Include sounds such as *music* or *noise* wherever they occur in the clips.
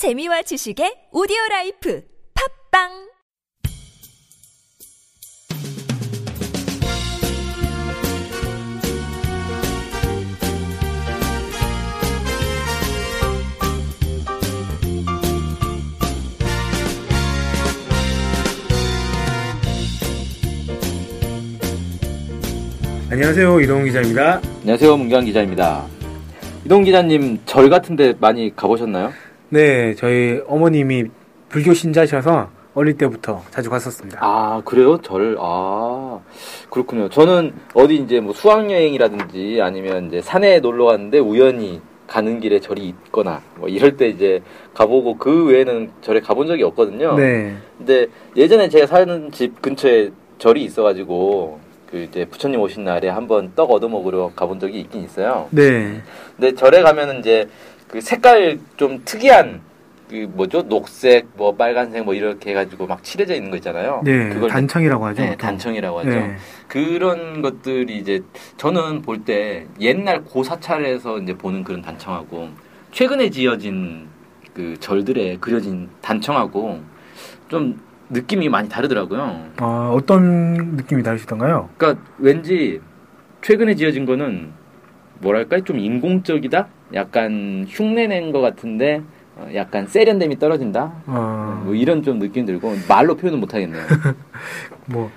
재미와 지식의 오디오 라이프 팝빵 안녕하세요 이동훈 기자입니다. 안녕하세요, 문경 기자입니다. 이동 기자님 절 같은데 많이 가보셨나요? 네, 저희 어머님이 불교 신자셔서 어릴 때부터 자주 갔었습니다. 아 그래요? 절 아 그렇군요. 저는 어디 이제 뭐 수학 여행이라든지 아니면 이제 산에 놀러 갔는데 우연히 가는 길에 절이 있거나 뭐 이럴 때 이제 가보고 그 외에는 절에 가본 적이 없거든요. 네, 근데 예전에 제가 사는 집 근처에 절이 있어가지고 그 이제 부처님 오신 날에 한번 떡 얻어 먹으러 가본 적이 있긴 있어요. 네, 근데 절에 가면은 이제 그 색깔 좀 특이한 그 뭐죠 녹색 뭐 빨간색 뭐 이렇게 해가지고 막 칠해져 있는 거 있잖아요. 네, 그걸 단청이라고 하죠. 네. 단청이라고 하죠. 네, 그런 것들이 이제 저는 볼 때 옛날 고사찰에서 이제 보는 그런 단청하고 최근에 지어진 그 절들에 그려진 단청하고 좀 느낌이 많이 다르더라고요. 어, 어떤 느낌이 다르시던가요? 그러니까 왠지 최근에 지어진 거는 뭐랄까 좀 인공적이다. 약간 흉내낸 것 같은데 어, 약간 세련됨이 떨어진다. 어, 뭐 이런 좀 느낌 들고 말로 표현은 못 하겠네요. *laughs* 뭐,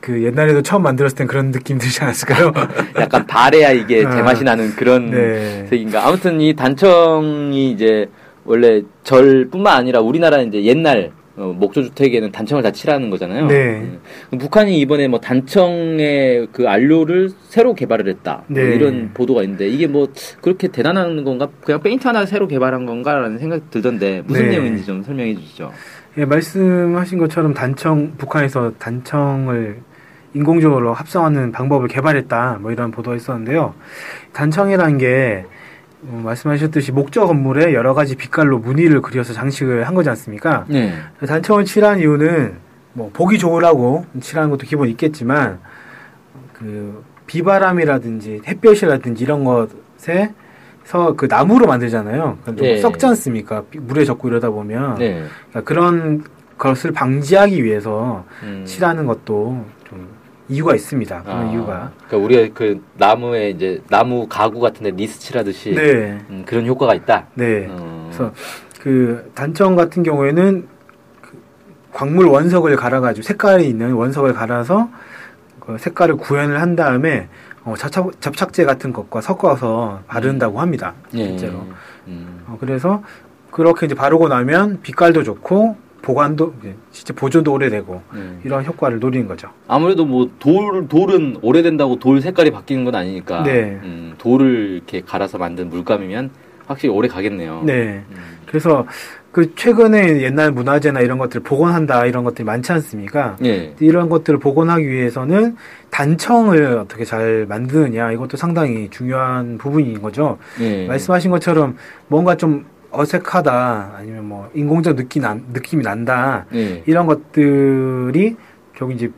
그 옛날에도 처음 만들었을 땐 그런 느낌 들지 않았을까요? *laughs* 약간 바래야 이게 아, 제맛이 나는 그런 네, 색인가. 아무튼 이 단청이 이제 원래 절뿐만 아니라 우리나라는 이제 옛날 어, 목조 주택에는 단청을 다 칠하는 거잖아요. 네. 음. 북한이 이번에 뭐 단청의 그 안료를 새로 개발을 했다. 뭐 네. 이런 보도가 있는데 이게 뭐 그렇게 대단한 건가? 그냥 페인트 하나 새로 개발한 건가라는 생각이 들던데 무슨 네. 내용인지 좀 설명해 주시죠. 예, 말씀하신 것처럼 단청 북한에서 단청을 인공적으로 합성하는 방법을 개발했다 뭐 이런 보도가 있었는데요. 단청이라는 게 어, 말씀하셨듯이 목조 건물에 여러 가지 빛깔로 무늬를 그려서 장식을 한 거지 않습니까? 네. 단청을 칠한 이유는 뭐 보기 좋으라고 칠하는 것도 기본 있겠지만 그 비바람이라든지 햇볕이라든지 이런 것에 서 그 나무로 만들잖아요. 좀 네. 썩지 않습니까? 비- 물에 젖고 이러다 보면 네. 그러니까 그런 것을 방지하기 위해서 음. 칠하는 것도 좀 이유가 있습니다. 그런 아, 이유가. 그러니까 우리가 그 나무에 이제 나무 가구 같은데 니스 칠하듯이 네, 음, 그런 효과가 있다. 네. 어. 그래서 그 단청 같은 경우에는 그 광물 원석을 갈아가지고 색깔이 있는 원석을 갈아서 그 색깔을 구현을 한 다음에 어, 접착, 접착제 같은 것과 섞어서 바른다고 합니다. 예. 실제로. 음. 어, 그래서 그렇게 이제 바르고 나면 빛깔도 좋고 보관도 진짜 보존도 오래되고 음. 이런 효과를 노리는 거죠. 아무래도 뭐 돌 돌은 오래된다고 돌 색깔이 바뀌는 건 아니니까 네. 음, 돌을 이렇게 갈아서 만든 물감이면 확실히 오래 가겠네요. 네. 음. 그래서 그 최근에 옛날 문화재나 이런 것들을 복원한다 이런 것들이 많지 않습니까? 예. 이런 것들을 복원하기 위해서는 단청을 어떻게 잘 만드느냐 이것도 상당히 중요한 부분인 거죠. 예. 말씀하신 것처럼 뭔가 좀 어색하다 아니면 뭐 인공적 느낌 난, 느낌이 난다 예. 이런 것들이 저기 이제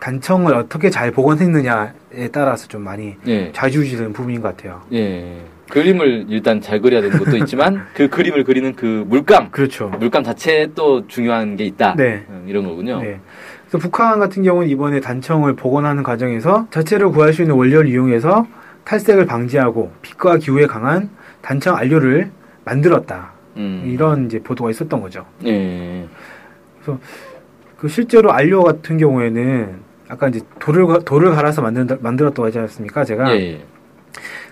단청을 어떻게 잘 복원했느냐에 따라서 좀 많이 예. 좌지우지되는 부분인 것 같아요. 예. 그림을 일단 잘 그려야 되는 것도 있지만 *laughs* 그 그림을 그리는 그 물감, 그렇죠. 물감 자체에 또 중요한 게 있다. 네. 음, 이런 거군요. 네. 그래서 북한 같은 경우는 이번에 단청을 복원하는 과정에서 자체를 구할 수 있는 원료를 이용해서 탈색을 방지하고 빛과 기후에 강한 단청 안료를 만들었다. 음. 이런 이제 보도가 있었던 거죠. 예. 그 실제로 안료 같은 경우에는 아까 이제 돌을 가- 돌을 갈아서 만든 만들었다고 하지 않습니까? 제가 예. 예.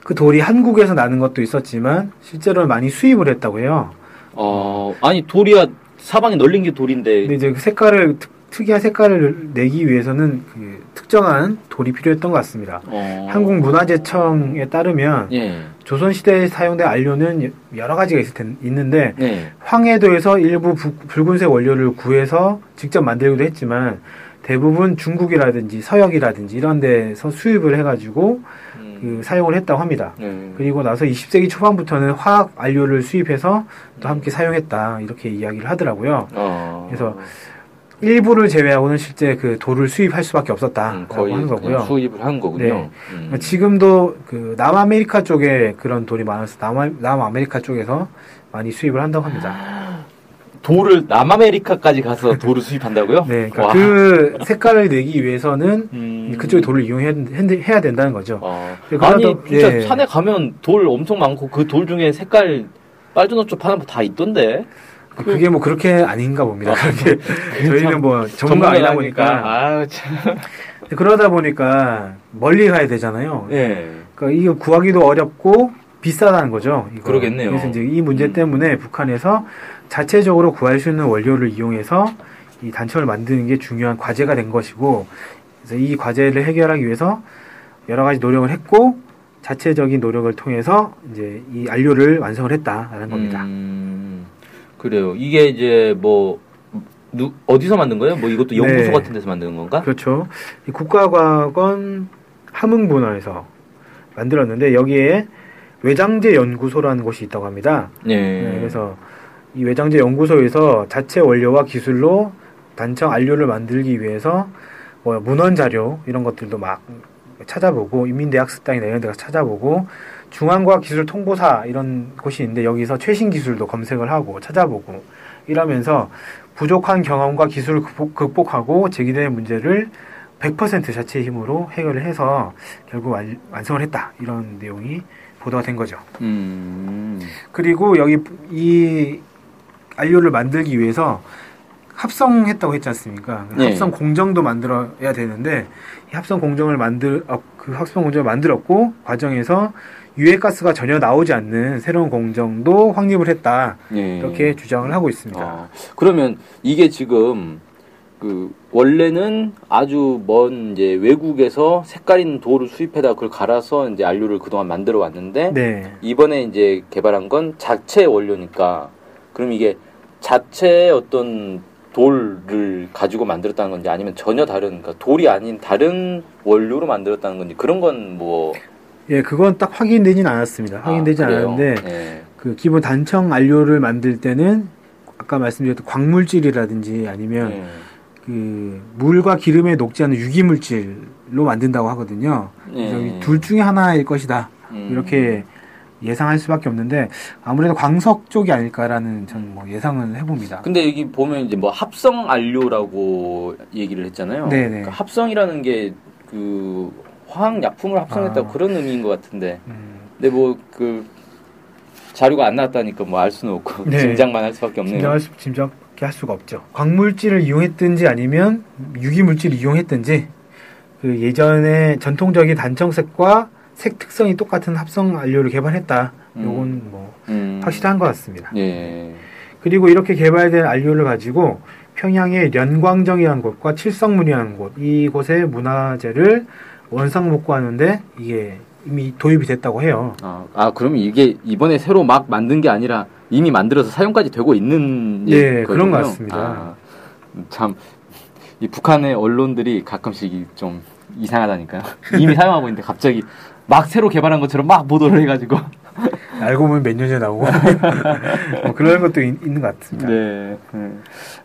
그 돌이 한국에서 나는 것도 있었지만 실제로 많이 수입을 했다고 해요. 어, 아니 돌이야 사방에 널린 게 돌인데. 근데 이제 그 색깔을 특, 특이한 색깔을 내기 위해서는 그 특정한 돌이 필요했던 것 같습니다. 어. 한국문화재청에 따르면 예. 조선시대에 사용된 안료는 여러 가지가 있을 텐, 있는데 예. 황해도에서 일부 부- 붉은색 원료를 구해서 직접 만들기도 했지만 대부분 중국이라든지 서역이라든지 이런 데서 수입을 해가지고 음. 그 사용을 했다고 합니다. 예. 그리고 나서 20세기 초반부터는 화학 안료를 수입해서 또 함께 사용했다 이렇게 이야기를 하더라고요. 어. 그래서 일부를 제외하고는 실제 그 돌을 수입할 수밖에 없었다라고 음, 거의 하는 거고요. 수입을 한 거군요. 네. 음. 지금도 그 남아메리카 쪽에 그런 돌이 많아서 남아, 남아메리카 쪽에서 많이 수입을 한다고 합니다. 돌을 남아메리카까지 가서 *laughs* 돌을 수입한다고요? 네, 그러니까 와. 그 색깔을 내기 위해서는 음. 그쪽에 돌을 이용해야 해야 된다는 거죠. 어. 네, 아니 그러다- 진짜 예. 산에 가면 돌 엄청 많고 그 돌 중에 색깔 빨주노초 파는 거 다 있던데. 그게 뭐 그렇게 아닌가 봅니다. 그렇게 저희는 뭐 전문가 아니다 보니까 아유 참. 그러다 보니까 멀리 가야 되잖아요. 예. 그러니까 이거 구하기도 어렵고 비싸다는 거죠. 이거. 그러겠네요. 그래서 이제 이 문제 음. 때문에 북한에서 자체적으로 구할 수 있는 원료를 이용해서 이 단청을 만드는 게 중요한 과제가 된 것이고, 그래서 이 과제를 해결하기 위해서 여러 가지 노력을 했고, 자체적인 노력을 통해서 이제 이 안료를 완성을 했다라는 겁니다. 음, 그래요. 이게 이제 뭐 누, 어디서 만든 거예요? 뭐 이것도 연구소 네. 같은 데서 만드는 건가? 그렇죠. 이 국가과학원 함흥분원에서 만들었는데 여기에 외장재 연구소라는 곳이 있다고 합니다. 네. 네, 그래서 이 외장재 연구소에서 자체 원료와 기술로 단청 안료를 만들기 위해서 뭐 문헌 자료 이런 것들도 막 찾아보고 인민대학습당이나 이런 데 가서 찾아보고 중앙과학기술통보사 이런 곳이 있는데 여기서 최신 기술도 검색을 하고 찾아보고 이러면서 부족한 경험과 기술을 극복- 극복하고 제기된 문제를 100% 자체 힘으로 해결을 해서 결국 완, 완성을 했다 이런 내용이 보도가 된 거죠. 음. 그리고 여기 이 안료를 만들기 위해서 합성했다고 했지 않습니까? 네. 합성 공정도 만들어야 되는데 이 합성 공정을 만들 어, 그 합성 공정을 만들었고 과정에서 유해가스가 전혀 나오지 않는 새로운 공정도 확립을 했다 네. 이렇게 주장을 하고 있습니다. 아, 그러면 이게 지금 그 원래는 아주 먼 이제 외국에서 색깔 있는 돌을 수입해다 그걸 갈아서 이제 안료를 그동안 만들어 왔는데 네, 이번에 이제 개발한 건 자체 원료니까 그럼 이게 자체의 어떤 돌을 가지고 만들었다는 건지 아니면 전혀 다른 그러니까 돌이 아닌 다른 원료로 만들었다는 건지 그런 건 뭐 예, 그건 딱 확인되진 않았습니다. 확인되지 않았는데 네. 그 기본 단청 안료를 만들 때는 아까 말씀드렸던 광물질이라든지 아니면 네. 그 물과 기름에 녹지 않는 유기물질로 만든다고 하거든요. 네. 이둘 중에 하나일 것이다. 음. 이렇게 예상할 수밖에 없는데 아무래도 광석 쪽이 아닐까라는 저는 뭐 예상을 해봅니다. 근데 여기 보면 이제 뭐 합성 안료라고 얘기를 했잖아요. 네네. 그러니까 합성이라는 게그 화학 약품을 합성했다 아. 그런 의미인 것 같은데. 음, 근데 뭐 그 자료가 안 나왔다니까 뭐 알 수는 없고 네. 짐작만 할 수밖에 없네요. 짐작할 수, 짐작해 할 수가 없죠. 광물질을 이용했든지 아니면 유기물질을 이용했든지 그 예전에 전통적인 단청색과 색 특성이 똑같은 합성 안료를 개발했다. 음. 요건 뭐 음. 확실한 것 같습니다. 예. 그리고 이렇게 개발된 안료를 가지고 평양의 연광정이라는 곳과 칠성문이라는 곳, 이곳의 문화재를 원상 복구하는데 이게 이미 도입이 됐다고 해요. 아, 아 그럼 이게 이번에 새로 막 만든 게 아니라 이미 만들어서 사용까지 되고 있는 예, 거군요? 그런 것 같습니다. 아, 참. 이 북한의 언론들이 가끔씩 이- 좀 이상하다니까요. *laughs* 이미 사용하고 있는데 갑자기 막 새로 개발한 것처럼 막 보도를 해가지고. *laughs* 알고 보면 몇 년 전에 나오고 *laughs* 뭐 그런 것도 있, 는것 같습니다. 네. 네.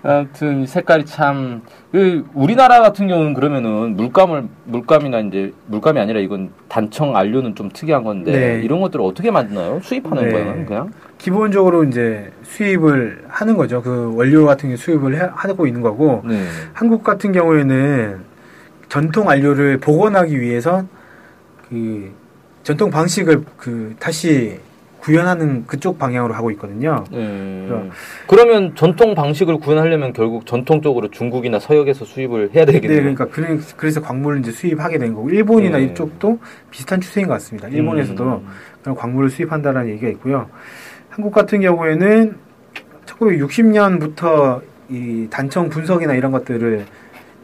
아무튼 색깔이 참. 그 우리나라 같은 경우는 그러면은 물감을 물감이나 이제 물감이 아니라 이건 단청 안료는 좀 특이한 건데 네. 이런 것들을 어떻게 만드나요? 수입하는 네. 거예요, 그냥? 기본적으로 이제 수입을 하는 거죠. 그 원료 같은 게 수입을 해, 하고 있는 거고 네. 한국 같은 경우에는 전통 안료를 복원하기 위해서 그 전통 방식을 그 다시 구현하는 그쪽 방향으로 하고 있거든요. 네. 그럼. 그러면 전통 방식을 구현하려면 결국 전통 적으로 중국이나 서역에서 수입을 해야 네, 되겠네요. 그러니까 그래- 그래서 광물을 이제 수입하게 된 거고 일본이나 네. 이쪽도 비슷한 추세인 것 같습니다. 일본에서도 음. 그런 광물을 수입한다라는 얘기가 있고요. 한국 같은 경우에는 1960년부터 이 단청 분석이나 이런 것들을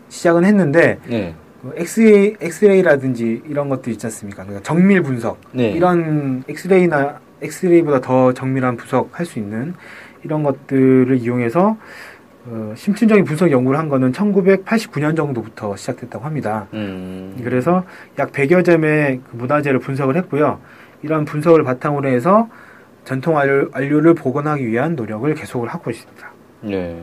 시작은 했는데 네. 그 엑스레이, 엑스레이라든지 이런 것들 있지 않습니까? 그러니까 정밀 분석 네. 이런 엑스레이나 엑스레이보다 더 정밀한 분석할 수 있는 이런 것들을 이용해서 어, 심층적인 분석 연구를 한 거는 1989년 정도부터 시작됐다고 합니다. 음. 그래서 약 100여 점의 그 문화재를 분석을 했고요. 이런 분석을 바탕으로 해서 전통 안료 를 복원하기 위한 노력을 계속을 하고 있습니다. 네.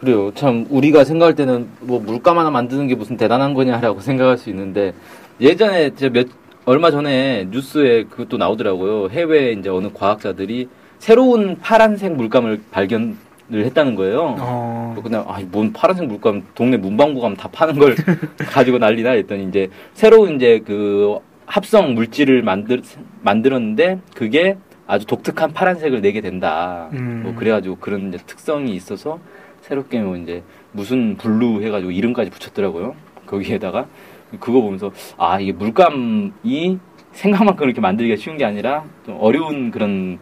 그래요. 참 우리가 생각할 때는 뭐 물감 하나 만드는 게 무슨 대단한 거냐라고 *laughs* 생각할 수 있는데 예전에 제가 몇 얼마 전에 뉴스에 그것도 나오더라고요. 해외 이제 어느 과학자들이 새로운 파란색 물감을 발견 했다는 거예요. 어, 그냥 아, 뭔 파란색 물감 동네 문방구 가면 다 파는 걸 *laughs* 가지고 난리나 했더니 이제 새로운 이제 그 합성 물질을 만들 만들었는데 그게 아주 독특한 파란색을 내게 된다. 음. 뭐 그래가지고 그런 이제 특성이 있어서 새롭게 뭐 이제 무슨 블루 해가지고 이름까지 붙였더라고요. 거기에다가 그거 보면서 아 이게 물감이 생각만큼 이렇게 만들기가 쉬운 게 아니라 좀 어려운 그런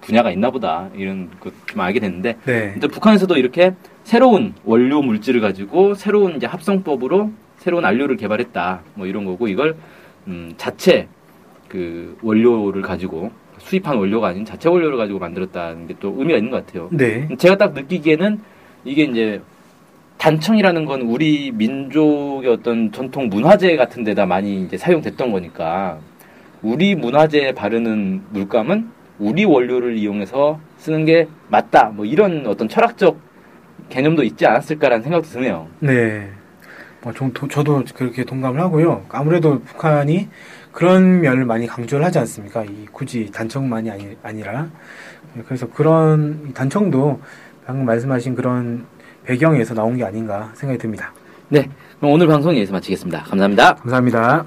분야가 있나 보다 이런 것좀 알게 됐는데 네. 근데 북한에서도 이렇게 새로운 원료 물질을 가지고 새로운 이제 합성법으로 새로운 안료를 개발했다. 뭐 이런 거고 이걸 음, 자체 그 원료를 가지고 수입한 원료가 아닌 자체 원료를 가지고 만들었다는 게 또 의미가 있는 것 같아요. 네. 제가 딱 느끼기에는 이게 이제 단청이라는 건 우리 민족의 어떤 전통 문화재 같은 데다 많이 이제 사용됐던 거니까 우리 문화재에 바르는 물감은 우리 원료를 이용해서 쓰는 게 맞다. 뭐 이런 어떤 철학적 개념도 있지 않았을까라는 생각도 드네요. 네. 뭐 좀, 도- 저도 그렇게 동감을 하고요. 아무래도 북한이 그런 면을 많이 강조를 하지 않습니까? 이 굳이 단청만이 아니, 아니라. 그래서 그런 이 단청도 방금 말씀하신 그런 배경에서 나온 게 아닌가 생각이 듭니다. 네. 그럼 오늘 방송 여기서 마치겠습니다. 감사합니다. 감사합니다.